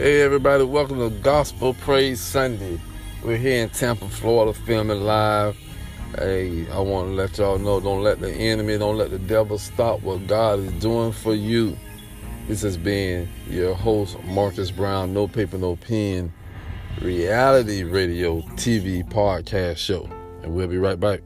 Hey everybody, welcome to Gospel Praise Sunday. We're here in Tampa, Florida, filming live. Hey, I want to let y'all know don't let the enemy, don't let the devil stop what God is doing for you. This has been your host, Marcus Brown, No Paper, No Pen, reality radio TV podcast show. And we'll be right back.